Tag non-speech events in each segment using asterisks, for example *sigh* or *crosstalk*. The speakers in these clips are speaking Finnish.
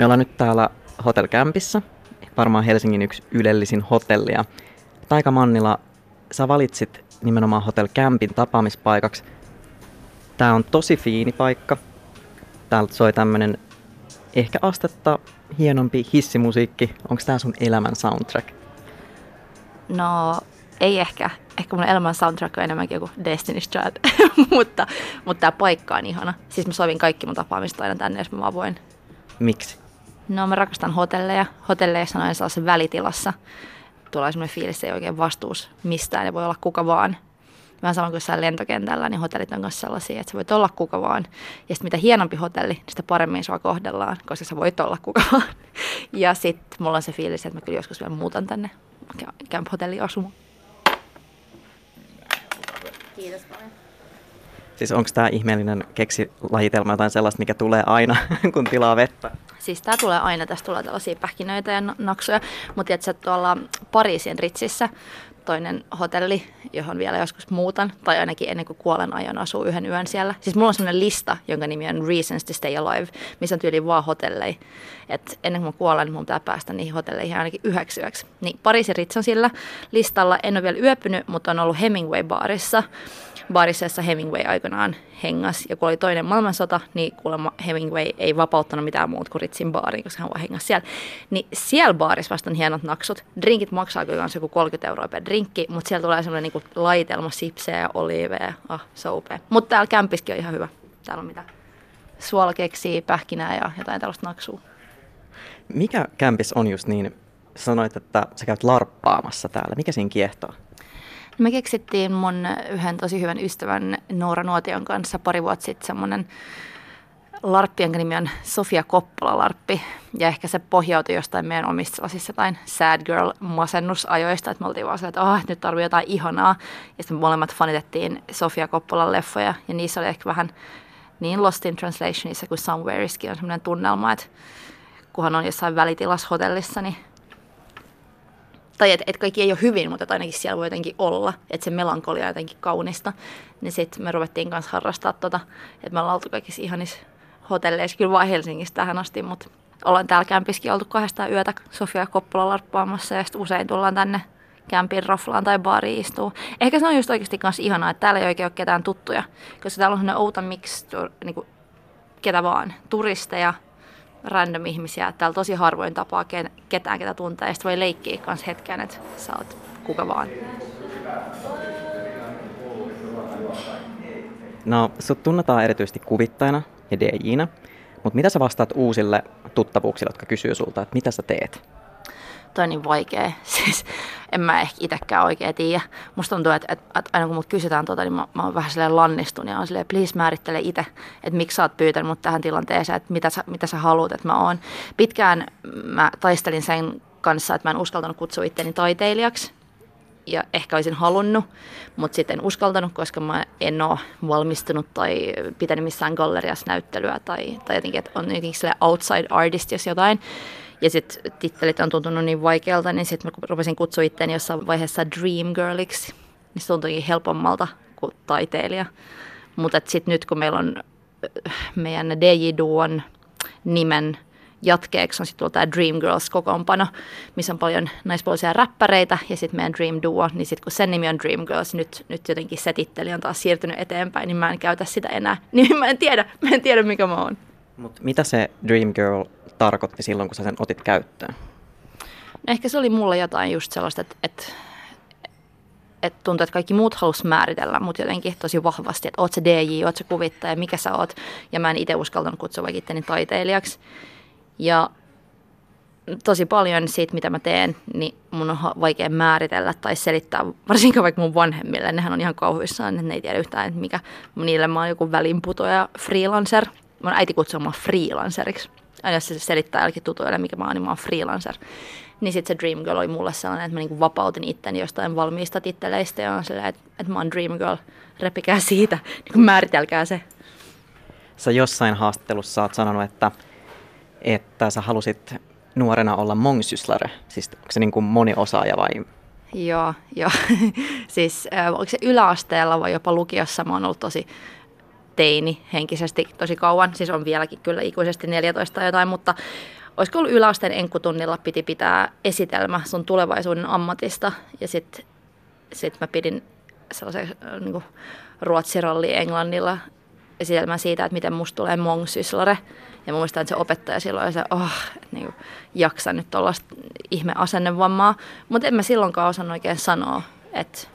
Me ollaan nyt täällä Hotel Campissa, varmaan Helsingin yksi ylellisin hotelli. Ja Taika Mannila, sä valitsit nimenomaan Hotel Campin tapaamispaikaksi. Tää on tosi fiini paikka. Täältä soi tämmönen ehkä astetta hienompi hissimusiikki. Onko tää sun elämän soundtrack? No ei ehkä. Ehkä mun elämän soundtrack on enemmänkin joku Destiny's Child, *laughs* mutta, mutta tämä paikka on ihana. Siis mä sovin kaikki mun tapaamista aina tänne, jos mä vaan voin. Miksi? No mä rakastan hotelleja. Hotelleissa on aina sellaisessa välitilassa. Tulee semmoinen fiilis, ei oikein vastuus mistään ja voi olla kuka vaan. Vähän sama kuin lentokentällä, niin hotellit on myös sellaisia, että sä voit olla kuka vaan. Ja sitten mitä hienompi hotelli, niin sitä paremmin sua kohdellaan, koska sä voit olla kuka *laughs* vaan. Ja sitten mulla on se fiilis, että mä kyllä joskus vielä muutan tänne Camp Hotelli asumaan. Kiitos paljon. Siis onko tämä ihmeellinen keksilajitelma jotain sellaista, mikä tulee aina, *laughs* kun tilaa vettä? Siis tämä tulee aina, tästä tulee tällaisia pähkinöitä ja naksuja, mutta tiedätkö, tuolla Pariisin Ritsissä toinen hotelli, johon vielä joskus muutan, tai ainakin ennen kuin kuolen ajan asuu yhden yön siellä. Siis mulla on sellainen lista, jonka nimi on Reasons to Stay Alive, missä on tyyli vaan hotelleja. Et ennen kuin mä kuolen, niin mun pitää päästä niihin hotelleihin ainakin yhdeksi yöksi. Niin Pariisin Ritz on sillä listalla. En ole vielä yöpynyt, mutta on ollut Hemingway-baarissa baarissa, Hemingway aikanaan hengas. Ja kun oli toinen maailmansota, niin kuulemma Hemingway ei vapauttanut mitään muut kuin Ritzin baariin, koska hän vaan hengas siellä. Niin siellä baarissa vasta on hienot naksut. Drinkit maksaa kyllä joku 30 euroa per drinkki, mutta siellä tulee semmoinen niin laitelma sipsejä ja oliiveja. Ah, upea. Mutta täällä kämpiskin on ihan hyvä. Täällä on mitä suolakeksiä, pähkinää ja jotain tällaista naksua. Mikä kämpis on just niin? Sanoit, että sä käyt larppaamassa täällä. Mikä siinä kiehtoo? Me keksittiin mun yhden tosi hyvän ystävän Noora Nuotion kanssa pari vuotta sitten semmoinen larppi, jonka nimi on Sofia Koppola-larppi. Ja ehkä se pohjautui jostain meidän omista sellaisissa jotain sad girl masennusajoista, että me oltiin vaan sillä, että oh, nyt tarvii jotain ihanaa. Ja sitten molemmat fanitettiin Sofia Koppolan leffoja ja niissä oli ehkä vähän niin Lost in Translationissa kuin Somewhereiskin on semmoinen tunnelma, että kunhan on jossain välitilas niin tai että et kaikki ei ole hyvin, mutta ainakin siellä voi jotenkin olla, että se melankolia on jotenkin kaunista, niin sitten me ruvettiin kanssa harrastaa tota, että me ollaan oltu kaikissa ihanissa hotelleissa, kyllä vain Helsingissä tähän asti, mutta ollaan täällä kämpiskin oltu kahdestaan yötä Sofia Koppola larppaamassa ja sitten usein tullaan tänne kämpin raflaan tai baariin istuu. Ehkä se on just oikeasti myös ihanaa, että täällä ei oikein ole ketään tuttuja, koska täällä on sellainen outo mix, niin kuin, ketä vaan, turisteja, random ihmisiä. Täällä tosi harvoin tapaa ketään, ketä tuntee. Ja voi leikkiä kanssa hetken, että sä oot kuka vaan. No, sut tunnetaan erityisesti kuvittajana ja DJinä, mutta mitä sä vastaat uusille tuttavuuksille, jotka kysyy sulta, että mitä sä teet? Toi on niin vaikea. *laughs* Siis en mä ehkä itsekään oikein tiedä. Musta tuntuu, että, että, että aina kun mut kysytään tota, niin mä, mä oon vähän silleen lannistun ja on silleen, please määrittele itse, että miksi sä oot pyytänyt mut tähän tilanteeseen, että mitä sä, mitä sä haluat, että mä oon. Pitkään mä taistelin sen kanssa, että mä en uskaltanut kutsua itteni taiteilijaksi ja ehkä olisin halunnut, mutta sitten en uskaltanut, koska mä en ole valmistunut tai pitänyt missään galleriassa näyttelyä tai, tai jotenkin, että on jotenkin outside artist, jos jotain. Ja sitten tittelit on tuntunut niin vaikealta, niin sitten mä rupesin kutsua itseäni jossain vaiheessa Dream Girliksi. Niin se tuntuikin helpommalta kuin taiteilija. Mutta sitten nyt kun meillä on äh, meidän DJ Duon nimen jatkeeksi on sitten tämä Dream Girls kokoonpano, missä on paljon naispuolisia räppäreitä ja sitten meidän Dream Duo, niin sitten kun sen nimi on Dream Girls, nyt, nyt jotenkin se titteli on taas siirtynyt eteenpäin, niin mä en käytä sitä enää. *laughs* Niin mä en tiedä, mä en tiedä mikä mä oon. Mut mitä se Dream Girl tarkoitti silloin, kun sä sen otit käyttöön? No ehkä se oli mulle jotain just sellaista, että, että, että tuntui, että kaikki muut halusi määritellä mut jotenkin tosi vahvasti, että oot se DJ, oot se kuvittaja, mikä sä oot. Ja mä en itse uskaltanut kutsua vaikka itteni taiteilijaksi. Ja tosi paljon siitä, mitä mä teen, niin mun on vaikea määritellä tai selittää, varsinkin vaikka mun vanhemmille. Nehän on ihan kauhuissaan, että ne ei tiedä yhtään, että mikä niille mä oon joku välinputoja freelancer. Mun äiti kutsuu mua freelanceriksi aina se selittää jollekin tutuille, mikä mä oon, niin mä oon freelancer. Niin sitten se Dream Girl oli mulle sellainen, että mä niinku vapautin itteni jostain valmiista titteleistä ja on silleen, että, että mä oon Dream Girl, repikää siitä, *laughs* niin kuin määritelkää se. Sä jossain haastattelussa oot sanonut, että, että sä halusit nuorena olla mongsyslare, siis onko se niin kuin moniosaaja vai Joo, joo. *laughs* siis äh, onko se yläasteella vai jopa lukiossa mä oon ollut tosi teini henkisesti tosi kauan, siis on vieläkin kyllä ikuisesti 14 tai jotain, mutta olisiko ollut yläasteen enkkutunnilla, piti pitää esitelmä sun tulevaisuuden ammatista. Ja sitten sit mä pidin sellaisen äh, niin ruotsiralli englannilla esitelmän siitä, että miten musta tulee mongsyslare. Ja muistan, että se opettaja silloin oli se, oh, niin jaksa nyt tuollaista ihme asennevammaa. Mutta en mä silloinkaan osannut oikein sanoa, että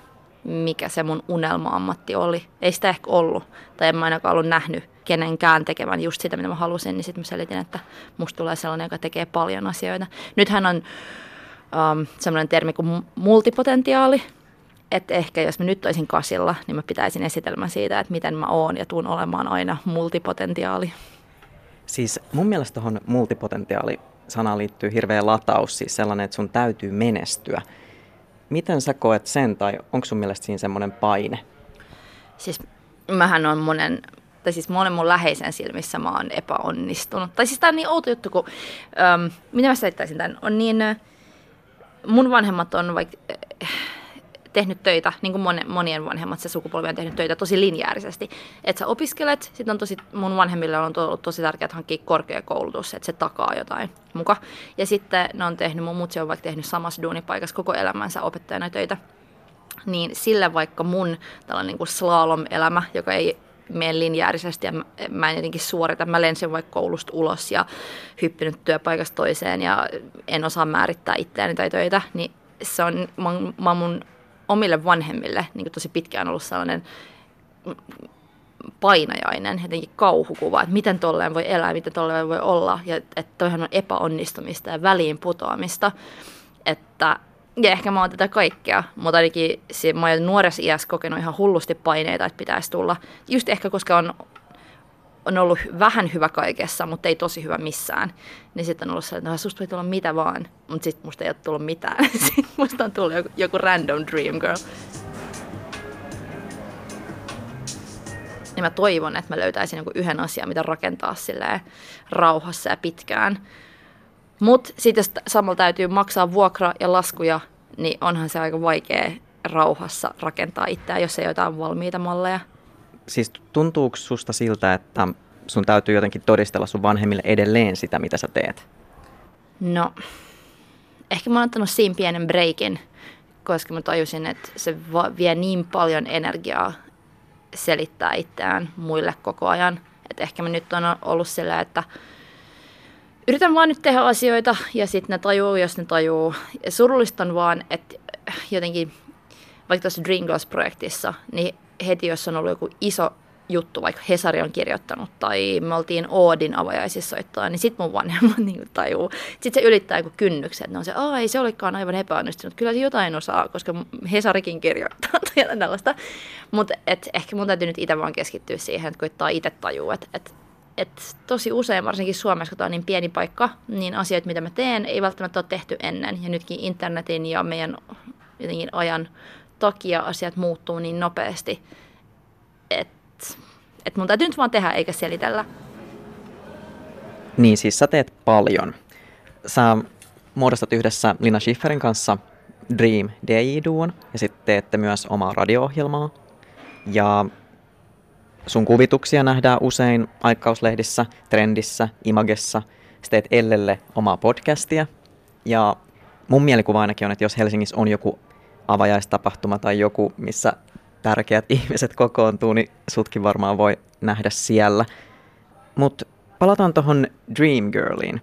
mikä se mun unelma-ammatti oli. Ei sitä ehkä ollut, tai en mä ainakaan ollut nähnyt kenenkään tekevän just sitä, mitä mä halusin, niin sitten mä selitin, että musta tulee sellainen, joka tekee paljon asioita. Nythän on um, sellainen termi kuin multipotentiaali, että ehkä jos mä nyt olisin kasilla, niin mä pitäisin esitelmän siitä, että miten mä oon ja tuun olemaan aina multipotentiaali. Siis mun mielestä tuohon multipotentiaali sanaan liittyy hirveä lataus, siis sellainen, että sun täytyy menestyä. Miten sä koet sen, tai onko sun mielestä siinä semmoinen paine? Siis mähän on monen, tai siis monen mun läheisen silmissä mä oon epäonnistunut. Tai siis tää on niin outo juttu, kun, ähm, mitä mä selittäisin tämän, on niin, äh, mun vanhemmat on vaikka, äh, tehnyt töitä, niin kuin monien vanhemmat se sukupolvi on tehnyt töitä tosi linjäärisesti. Että sä opiskelet, sitten on tosi, mun vanhemmille on ollut tosi tärkeää hankkia korkeakoulutus, että se takaa jotain muka. Ja sitten ne on tehnyt, mun mutsi on vaikka tehnyt samassa duunipaikassa koko elämänsä opettajana töitä. Niin sille vaikka mun tällainen niin slalom-elämä, joka ei mene linjäärisesti ja mä, mä en jotenkin suorita. Mä lensin vaikka koulusta ulos ja hyppinyt työpaikasta toiseen ja en osaa määrittää itseäni tai töitä, niin se on, mä, mä mun omille vanhemmille niin tosi pitkään ollut sellainen painajainen, jotenkin kauhukuva, että miten tolleen voi elää, miten tolleen voi olla, ja että toihan on epäonnistumista ja väliin putoamista, että ja ehkä mä oon tätä kaikkea, mutta ainakin se, mä oon nuoressa iässä kokenut ihan hullusti paineita, että pitäisi tulla. Just ehkä koska on on ollut vähän hyvä kaikessa, mutta ei tosi hyvä missään. Niin sitten on ollut sellainen, että susta voi tulla mitä vaan, mutta sitten musta ei ole tullut mitään. *laughs* sitten musta on tullut joku, joku random dream girl. Niin mä toivon, että mä löytäisin joku yhden asian, mitä rakentaa silleen rauhassa ja pitkään. Mutta sitten jos samalla täytyy maksaa vuokra ja laskuja, niin onhan se aika vaikea rauhassa rakentaa itseään, jos ei ole jotain valmiita malleja siis tuntuuko susta siltä, että sun täytyy jotenkin todistella sun vanhemmille edelleen sitä, mitä sä teet? No, ehkä mä oon ottanut siinä pienen breikin, koska mä tajusin, että se vie niin paljon energiaa selittää itseään muille koko ajan. Että ehkä mä nyt on ollut sillä, että yritän vaan nyt tehdä asioita ja sitten ne tajuu, jos ne tajuu. Ja surullista on vaan, että jotenkin vaikka tuossa Dreamgirls-projektissa, niin heti, jos on ollut joku iso juttu, vaikka Hesari on kirjoittanut tai me oltiin Oodin avajaisissa soittaa, niin sitten mun vanhemmat *laughs* niin tajuu. Sitten se ylittää joku kynnyksen, että on se, Aa, ei se olekaan aivan epäonnistunut. Kyllä se jotain osaa, koska Hesarikin kirjoittaa *laughs* tai tällaista. Mutta ehkä mun täytyy nyt itse vaan keskittyä siihen, että koittaa itse tajua, että et, et tosi usein, varsinkin Suomessa, kun tämä on niin pieni paikka, niin asioita, mitä mä teen, ei välttämättä ole tehty ennen. Ja nytkin internetin ja meidän jotenkin ajan takia asiat muuttuu niin nopeasti, että et mun täytyy nyt vaan tehdä eikä selitellä. Niin, siis sä teet paljon. Sä muodostat yhdessä Lina Schifferin kanssa Dream DJ-duon ja sitten teette myös omaa radio-ohjelmaa. Ja sun kuvituksia nähdään usein aikauslehdissä, trendissä, imagessa. Sä teet Ellelle omaa podcastia. Ja mun mielikuva ainakin on, että jos Helsingissä on joku avajaistapahtuma tai joku, missä tärkeät *laughs* ihmiset kokoontuu, niin sutkin varmaan voi nähdä siellä. Mutta palataan tuohon Dream Girliin,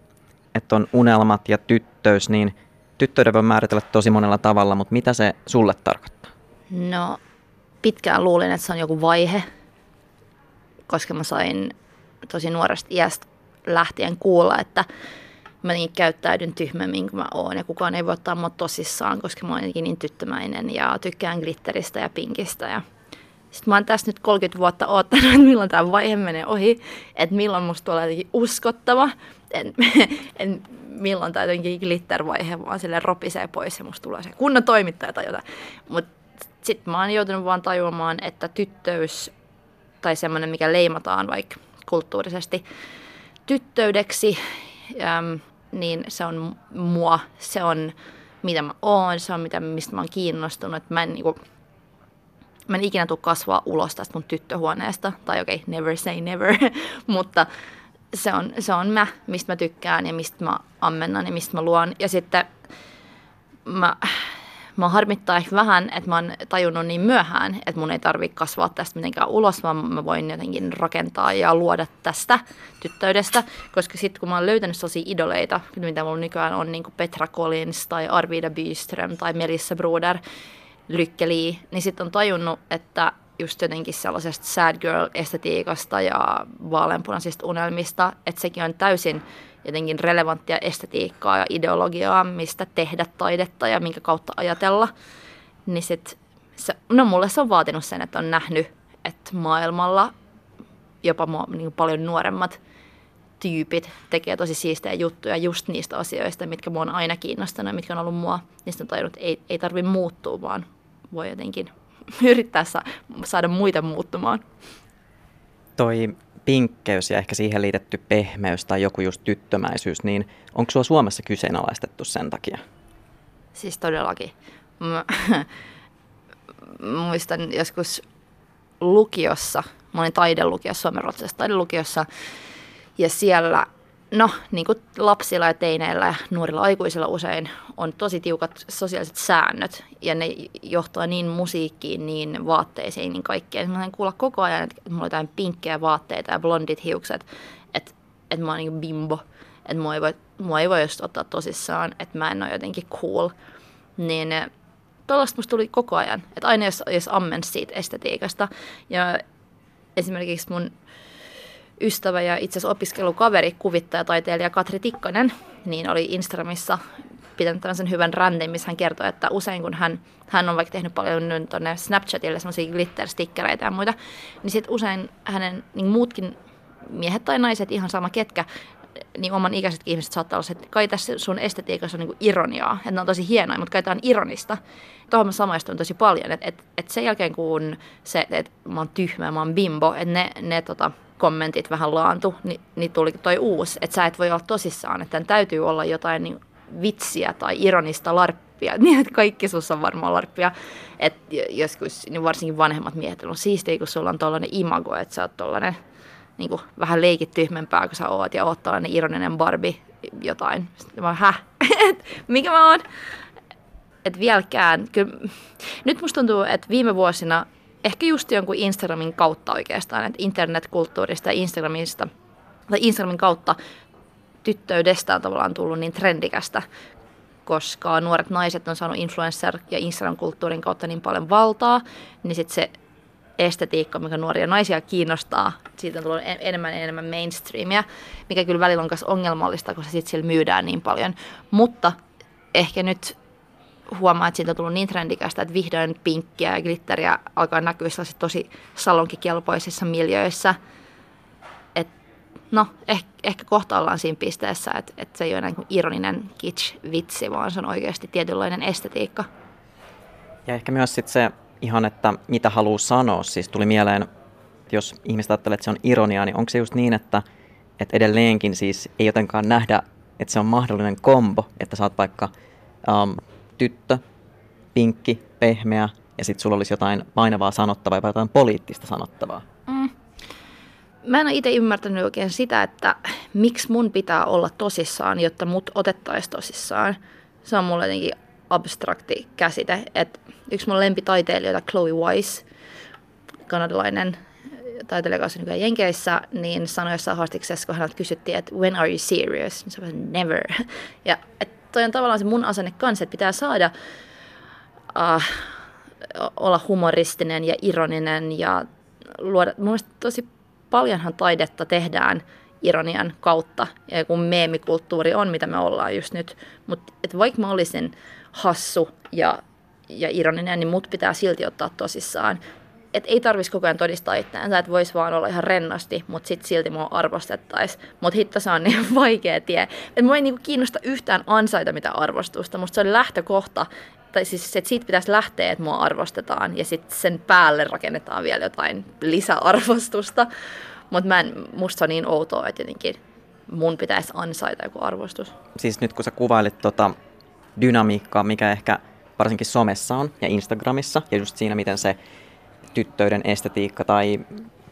että on unelmat ja tyttöys, niin tyttöyden voi määritellä tosi monella tavalla, mutta mitä se sulle tarkoittaa? No, pitkään luulin, että se on joku vaihe, koska mä sain tosi nuoresta iästä lähtien kuulla, että mä niin käyttäydyn tyhmemmin kuin mä oon ja kukaan ei voi ottaa mua tosissaan, koska mä oon niin tyttömäinen ja tykkään glitteristä ja pinkistä ja sitten mä oon tässä nyt 30 vuotta odottanut, *laughs* että milloin tämä vaihe menee ohi, että milloin musta tulee jotenkin uskottava, en, *laughs* en, milloin tämä jotenkin glittervaihe vaan sille ropisee pois ja musta tulee se kunnon toimittaja tai jotain. Mutta sitten mä oon joutunut vaan tajuamaan, että tyttöys tai semmoinen, mikä leimataan vaikka kulttuurisesti tyttöydeksi, äm, niin se on mua, se on mitä mä oon, se on mitä, mistä mä oon kiinnostunut. Mä en, niinku, mä en ikinä tule kasvaa ulos tästä mun tyttöhuoneesta, tai okei, okay, never say never, *laughs* mutta se on, se on mä, mistä mä tykkään ja mistä mä ammennan ja mistä mä luon. Ja sitten mä, mä harmittaa ehkä vähän, että mä oon tajunnut niin myöhään, että mun ei tarvitse kasvaa tästä mitenkään ulos, vaan mä voin jotenkin rakentaa ja luoda tästä tyttöydestä. Koska sitten kun mä oon löytänyt sellaisia idoleita, mitä mulla nykyään on, niin kuin Petra Collins tai Arvida Byström tai Melissa Broder, Lykkeli, niin sitten on tajunnut, että just jotenkin sellaisesta sad girl-estetiikasta ja vaaleanpunaisista unelmista, että sekin on täysin jotenkin relevanttia estetiikkaa ja ideologiaa, mistä tehdä taidetta ja minkä kautta ajatella. Niin sit se, no mulle se on vaatinut sen, että on nähnyt, että maailmalla jopa mua, niin paljon nuoremmat tyypit tekee tosi siistejä juttuja just niistä asioista, mitkä mua on aina kiinnostanut ja mitkä on ollut mua. Niistä on tajunnut, että ei, ei tarvitse muuttua, vaan voi jotenkin *laughs* yrittää saada muita muuttumaan. Toi pinkkeys ja ehkä siihen liitetty pehmeys tai joku just tyttömäisyys, niin onko sua Suomessa kyseenalaistettu sen takia? Siis todellakin. Mä, *laughs* muistan joskus lukiossa, mä olin taidelukiossa, suomenruotsalaisessa taidelukiossa, ja siellä no, niin kuin lapsilla ja teineillä ja nuorilla aikuisilla usein on tosi tiukat sosiaaliset säännöt ja ne johtaa niin musiikkiin, niin vaatteisiin, niin kaikkeen. Mä kuulla koko ajan, että mulla on jotain pinkkejä vaatteita ja blondit hiukset, että, että mä oon niin bimbo, että mua ei voi, mua ei voi just ottaa tosissaan, että mä en ole jotenkin cool. Niin eh, tuollaista musta tuli koko ajan, että aina jos, jos ammens siitä estetiikasta ja esimerkiksi mun ystävä ja itse asiassa opiskelukaveri, kuvittaja, taiteilija Katri Tikkanen, niin oli Instagramissa pitänyt tämmöisen hyvän räntin, missä hän kertoi, että usein kun hän, hän on vaikka tehnyt paljon tuonne Snapchatille semmoisia glitter-stickereitä ja muita, niin sitten usein hänen niin muutkin miehet tai naiset, ihan sama ketkä, niin oman ikäisetkin ihmiset saattaa olla, että kai tässä sun estetiikassa on niin ironiaa, että ne on tosi hienoja, mutta kai tämä on ironista. Tuohon mä samaistun tosi paljon, että, että, että sen jälkeen kun se, että mä oon tyhmä, mä oon bimbo, että ne, ne tota, kommentit vähän laantu, niin, niin tuli toi uusi, että sä et voi olla tosissaan, että tämän täytyy olla jotain niin vitsiä tai ironista larppia, *laughs* niin että kaikki sussa on varmaan larppia, että joskus niin varsinkin vanhemmat miehet on siistiä, kun sulla on tollainen imago, että sä oot tollainen niin kuin, vähän leikit tyhmempää kuin sä oot ja oot tällainen ironinen Barbie jotain. Sitten mä häh, *laughs* mikä mä oon? Että vieläkään, kyllä, nyt musta tuntuu, että viime vuosina ehkä just jonkun Instagramin kautta oikeastaan, että internetkulttuurista ja Instagramista, tai Instagramin kautta tyttöydestä on tavallaan tullut niin trendikästä, koska nuoret naiset on saanut influencer- ja Instagram-kulttuurin kautta niin paljon valtaa, niin sitten se estetiikka, mikä nuoria naisia kiinnostaa, siitä on tullut enemmän ja enemmän mainstreamia, mikä kyllä välillä on myös ongelmallista, koska sitten sillä myydään niin paljon. Mutta ehkä nyt huomaa, että siitä on tullut niin trendikästä, että vihdoin pinkkiä ja glitteriä alkaa näkyä tosi salonkikelpoisissa miljöissä. Et, no, ehkä, ehkä kohta ollaan siinä pisteessä, että, että se ei ole näin kuin ironinen kitsch-vitsi, vaan se on oikeasti tietynlainen estetiikka. Ja ehkä myös sit se ihan, että mitä haluaa sanoa. Siis tuli mieleen, jos ihmiset ajattelee, että se on ironia, niin onko se just niin, että, että edelleenkin siis ei jotenkaan nähdä, että se on mahdollinen kombo, että sä oot vaikka um, tyttö, pinkki, pehmeä, ja sitten sulla olisi jotain painavaa sanottavaa vai jotain poliittista sanottavaa? Mm. Mä en ole itse ymmärtänyt oikein sitä, että miksi mun pitää olla tosissaan, jotta mut otettaisiin tosissaan. Se on mulle jotenkin abstrakti käsite. Et yksi mun lempitaiteilijoita, Chloe Weiss, kanadalainen taiteilija nykyään Jenkeissä, niin sanoi jossain haastiksessa, kun häneltä kysyttiin, että when are you serious? Niin oli never. *laughs* Ja toi on tavallaan se mun asenne kanssa, että pitää saada uh, olla humoristinen ja ironinen ja luoda, mun mielestä tosi paljonhan taidetta tehdään ironian kautta ja joku meemikulttuuri on, mitä me ollaan just nyt. Mutta vaikka mä olisin hassu ja, ja ironinen, niin mut pitää silti ottaa tosissaan et ei tarvitsisi koko ajan todistaa itseänsä, että voisi vaan olla ihan rennosti, mutta sitten silti mua arvostettaisiin. Mutta hitto se on niin *laughs* vaikea tie. Et mua ei niinku kiinnosta yhtään ansaita mitä arvostusta. Musta se on lähtökohta, tai siis että siitä pitäisi lähteä, että mua arvostetaan, ja sitten sen päälle rakennetaan vielä jotain lisäarvostusta. Mutta musta se on niin outoa, että jotenkin mun pitäisi ansaita joku arvostus. Siis nyt kun sä kuvailit tota dynamiikkaa, mikä ehkä varsinkin somessa on ja Instagramissa, ja just siinä, miten se tyttöyden estetiikka tai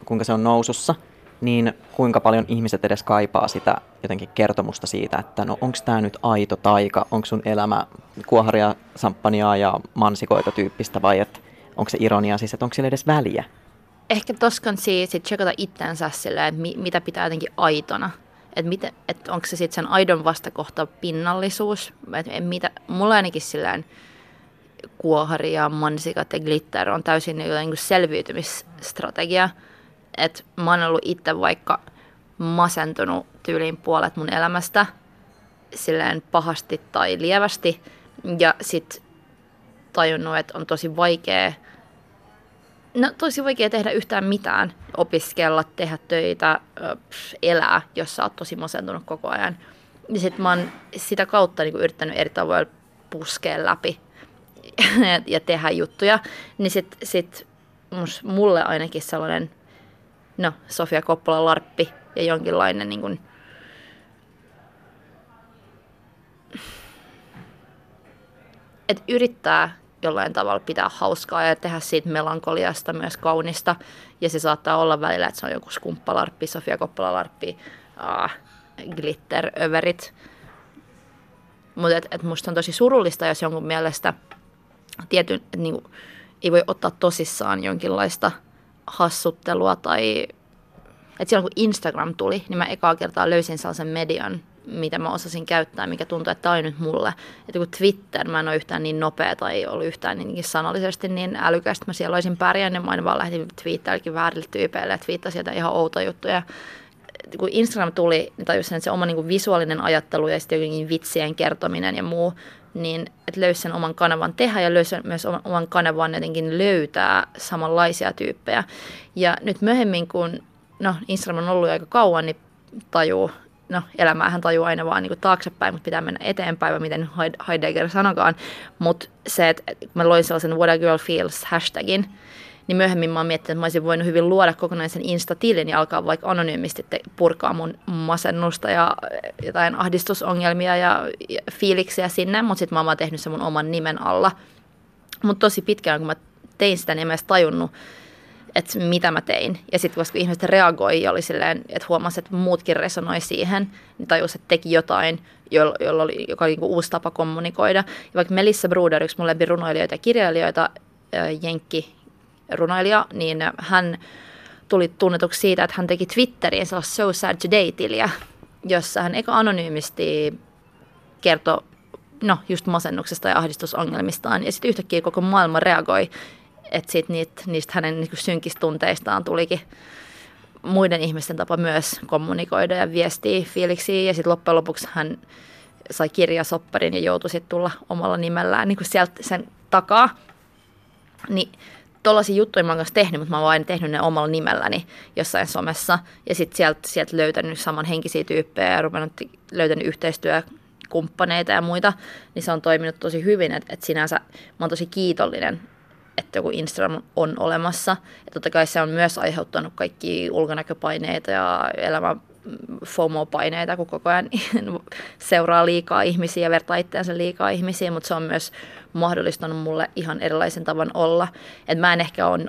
kuinka se on nousussa, niin kuinka paljon ihmiset edes kaipaa sitä jotenkin kertomusta siitä, että no onko tämä nyt aito taika, onko sun elämä kuoharia, samppania ja mansikoita tyyppistä vai että onko se ironia siis, että onko sillä edes väliä? Ehkä toskan siis sit checkata itsensä silleen, että mi, mitä pitää jotenkin aitona. Että et onko se sitten sen aidon vastakohta pinnallisuus. Et, et mitä, mulla ainakin silleen kuohari ja mansikat ja glitter on täysin niin selviytymisstrategia. Että mä oon ollut itse vaikka masentunut tyyliin puolet mun elämästä silleen pahasti tai lievästi. Ja sitten tajunnut, että on tosi vaikea No tosi vaikea tehdä yhtään mitään, opiskella, tehdä töitä, elää, jos sä oot tosi masentunut koko ajan. Ja sit mä oon sitä kautta niin yrittänyt eri tavoilla puskea läpi *laughs* ja tehdä juttuja. Niin sit, sit mulle ainakin sellainen, no Sofia Koppola Larppi ja jonkinlainen niin kuin, että yrittää jollain tavalla pitää hauskaa ja tehdä siitä melankoliasta myös kaunista. Ja se saattaa olla välillä, että se on joku skumppalarppi, Sofia Koppola-larppi, äh, glitter-överit. Mutta et, et musta on tosi surullista, jos jonkun mielestä tietyn, et niinku, ei voi ottaa tosissaan jonkinlaista hassuttelua tai... Et silloin kun Instagram tuli, niin mä ekaa kertaa löysin sellaisen median, mitä mä osasin käyttää, mikä tuntuu, että tämä on nyt mulle. Että kun Twitter, mä en ole yhtään niin nopea tai ollut yhtään niin sanallisesti niin älykästä, mä siellä olisin pärjännyt, mä aina vaan lähdin twiittaillekin väärille tyypeille ja twiittasin jotain ihan outoja juttuja. Kun Instagram tuli, niin tajusin, että se oma niin visuaalinen ajattelu ja sitten jotenkin vitsien kertominen ja muu, niin että löysi sen oman kanavan tehdä ja löysi myös oman kanavan jotenkin löytää samanlaisia tyyppejä. Ja nyt myöhemmin, kun no Instagram on ollut aika kauan, niin tajuu, no elämäähän tajuu aina vaan niin taaksepäin, mutta pitää mennä eteenpäin, vai miten Heidegger sanokaan. Mutta se, että mä loin sellaisen What a Girl Feels hashtagin, niin myöhemmin mä oon miettinyt, että mä olisin voinut hyvin luoda kokonaisen Insta-tilin ja alkaa vaikka anonyymisti purkaa mun masennusta ja jotain ahdistusongelmia ja, fiiliksiä sinne, mutta sitten mä oon tehnyt sen mun oman nimen alla. Mutta tosi pitkään, kun mä tein sitä, niin en mä edes tajunnut, että mitä mä tein. Ja sitten koska ihmiset reagoi ja oli silleen, että huomasi, että muutkin resonoi siihen, niin tajusi, että teki jotain, jolla, jolla oli, joka oli niin uusi tapa kommunikoida. Ja vaikka Melissa Bruder, yksi mun lempirunoilijoita ja kirjailijoita, Jenkki runoilija, niin hän tuli tunnetuksi siitä, että hän teki Twitteriin sellaista So Sad Today-tiliä, jossa hän eka anonyymisti kertoi no, just masennuksesta ja ahdistusongelmistaan. Ja sitten yhtäkkiä koko maailma reagoi että sit niitä, niistä hänen niin synkistä tunteistaan tulikin muiden ihmisten tapa myös kommunikoida ja viestiä fiiliksiä. Ja sitten loppujen lopuksi hän sai kirjasopparin ja joutui sitten tulla omalla nimellään niin sieltä sen takaa. Niin tuollaisia juttuja mä oon kanssa tehnyt, mutta mä oon vain tehnyt ne omalla nimelläni jossain somessa. Ja sitten sieltä, sieltä löytänyt samanhenkisiä tyyppejä ja ruvennut löytänyt yhteistyökumppaneita ja muita, niin se on toiminut tosi hyvin. Että et sinänsä mä oon tosi kiitollinen että joku Instagram on olemassa. Ja totta kai se on myös aiheuttanut kaikki ulkonäköpaineita ja elämän FOMO-paineita, kun koko ajan *laughs* seuraa liikaa ihmisiä ja vertaa itseänsä liikaa ihmisiä, mutta se on myös mahdollistanut mulle ihan erilaisen tavan olla. että mä en ehkä on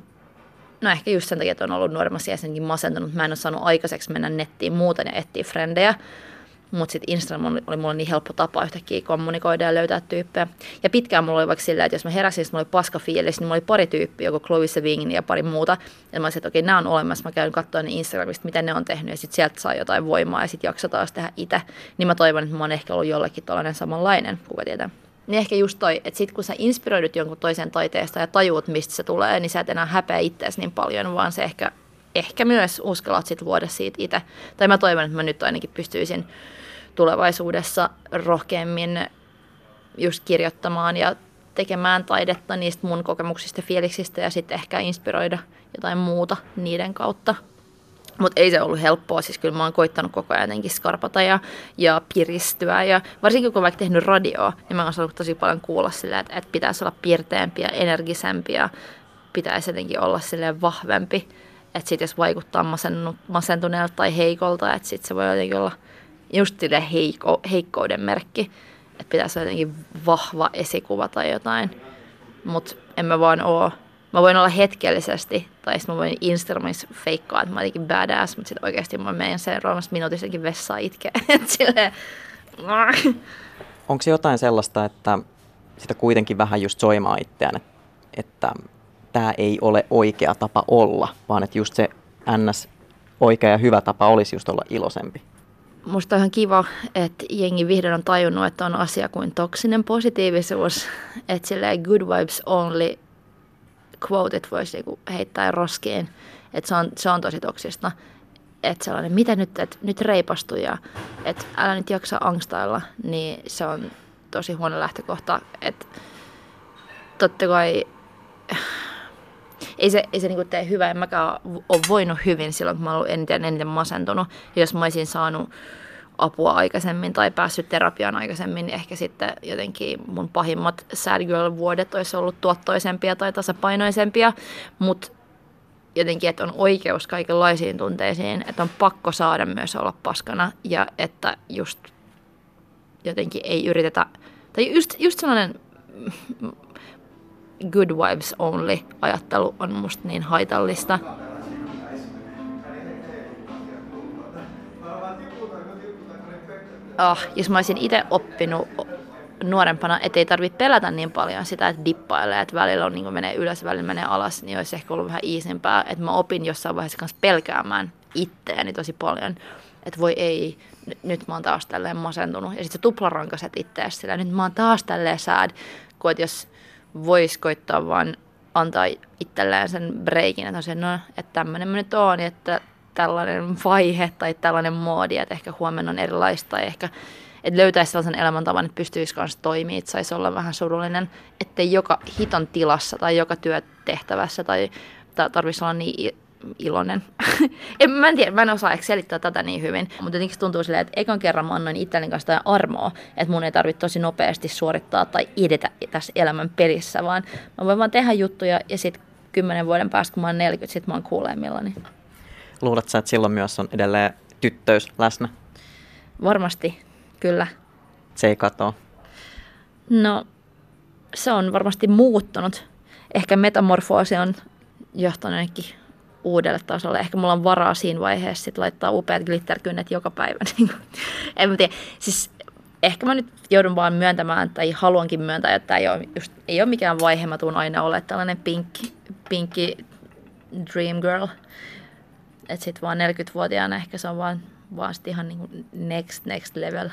No ehkä just sen takia, että on ollut nuoremmassa jäsenkin masentunut. Mä en ole saanut aikaiseksi mennä nettiin muuten ja etsiä frendejä. Mutta sitten Instagram oli, mulle niin helppo tapa yhtäkkiä kommunikoida ja löytää tyyppejä. Ja pitkään mulla oli vaikka silleen, että jos mä heräsin, mulla oli paska fiilis, niin mulla oli pari tyyppiä, joku Chloe Sevigny ja pari muuta. Ja mä olisin, että okei, nämä on olemassa. Mä käyn katsoa ne Instagramista, mitä ne on tehnyt. Ja sitten sieltä saa jotain voimaa ja sitten jaksa taas tehdä itse. Niin mä toivon, että mä oon ehkä ollut jollekin tällainen samanlainen, kuka tietää. Niin ehkä just toi, että sit kun sä inspiroidut jonkun toisen taiteesta ja tajuut, mistä se tulee, niin sä et enää häpeä itseäsi niin paljon, vaan se ehkä, ehkä myös uskallat sit luoda siitä itse. Tai mä toivon, että mä nyt ainakin pystyisin tulevaisuudessa rohkeammin just kirjoittamaan ja tekemään taidetta niistä mun kokemuksista ja fiiliksistä ja sitten ehkä inspiroida jotain muuta niiden kautta. Mutta ei se ollut helppoa, siis kyllä mä oon koittanut koko ajan jotenkin skarpata ja, ja piristyä. Ja varsinkin kun mä vaikka tehnyt radioa, niin mä oon saanut tosi paljon kuulla sille, että, että pitäisi olla piirteempi ja energisempi ja pitäisi jotenkin olla sille vahvempi. Että sitten jos vaikuttaa masentuneelta tai heikolta, että sitten se voi jotenkin olla – just heiko, heikkouden merkki, että pitäisi olla jotenkin vahva esikuva tai jotain. Mutta en mä vaan oo mä voin olla hetkellisesti, tai sitten mä voin Instagramissa feikkaa, että mä oon jotenkin badass, mutta sitten oikeasti mä menen seuraavassa minuutissakin vessaan itkeä. *laughs* Silleen, Onko jotain sellaista, että sitä kuitenkin vähän just soimaa itseään, että tämä ei ole oikea tapa olla, vaan että just se ns. oikea ja hyvä tapa olisi just olla iloisempi? Musta on ihan kiva, että jengi vihdoin on tajunnut, että on asia kuin toksinen positiivisuus. Että silleen good vibes only quotet voisi niinku heittää roskiin. Että se on, se on tosi toksista. Että sellainen, mitä nyt, että nyt reipastu ja että älä nyt jaksa angstailla, niin se on tosi huono lähtökohta. Että totta kai ei se, ei se niinku tee hyvää. En mäkään ole voinut hyvin silloin, kun mä olen eniten, eniten masentunut. Jos mä olisin saanut apua aikaisemmin tai päässyt terapiaan aikaisemmin, niin ehkä sitten jotenkin mun pahimmat sad girl-vuodet olisi ollut tuottoisempia tai tasapainoisempia. Mutta jotenkin, että on oikeus kaikenlaisiin tunteisiin, että on pakko saada myös olla paskana ja että just jotenkin ei yritetä, tai just, just sellainen good vibes only ajattelu on musta niin haitallista. Oh, jos mä olisin itse oppinut nuorempana, että ei tarvitse pelätä niin paljon sitä, että dippailee, että välillä on, niin menee ylös, välillä menee alas, niin olisi ehkä ollut vähän iisimpää. Että mä opin jossain vaiheessa kanssa pelkäämään itseäni tosi paljon. Että voi ei, nyt mä oon taas tälleen masentunut. Ja sitten sä tuplarankaset itseäsi sillä, nyt mä oon taas tälleen sad. Kun jos voisi koittaa vaan antaa itselleen sen breikin, että se, no, että tämmöinen mä nyt on, että tällainen vaihe tai tällainen moodi, että ehkä huomenna on erilaista ehkä että löytäisi sellaisen elämäntavan, että pystyisi kanssa toimia, että saisi olla vähän surullinen, ettei joka hiton tilassa tai joka työtehtävässä tai tarvitsisi olla niin iloinen. *laughs* en, mä en tiedä, mä en osaa ehkä selittää tätä niin hyvin, mutta jotenkin tuntuu silleen, että ekan kerran mä annoin itselleni kanssa armoa, että mun ei tarvitse tosi nopeasti suorittaa tai edetä tässä elämän pelissä, vaan mä voin vaan tehdä juttuja ja sitten kymmenen vuoden päästä, kun mä oon 40, sit mä oon kuulemmillani. Luuletko sä, että silloin myös on edelleen tyttöys läsnä? Varmasti, kyllä. Se ei katoa? No, se on varmasti muuttunut. Ehkä metamorfoosi on johtanut uudelle tasolle. Ehkä mulla on varaa siinä vaiheessa sit laittaa upeat glitterkynnet joka päivä. *laughs* Niin en mä tiedä. Siis ehkä mä nyt joudun vaan myöntämään, tai haluankin myöntää, että ei ole, just, ei ole mikään vaihe. Mä tuun aina olemaan tällainen pinkki, pinkki dream girl. Että sit vaan 40-vuotiaana ehkä se on vaan, vaan sit ihan niin next, next level.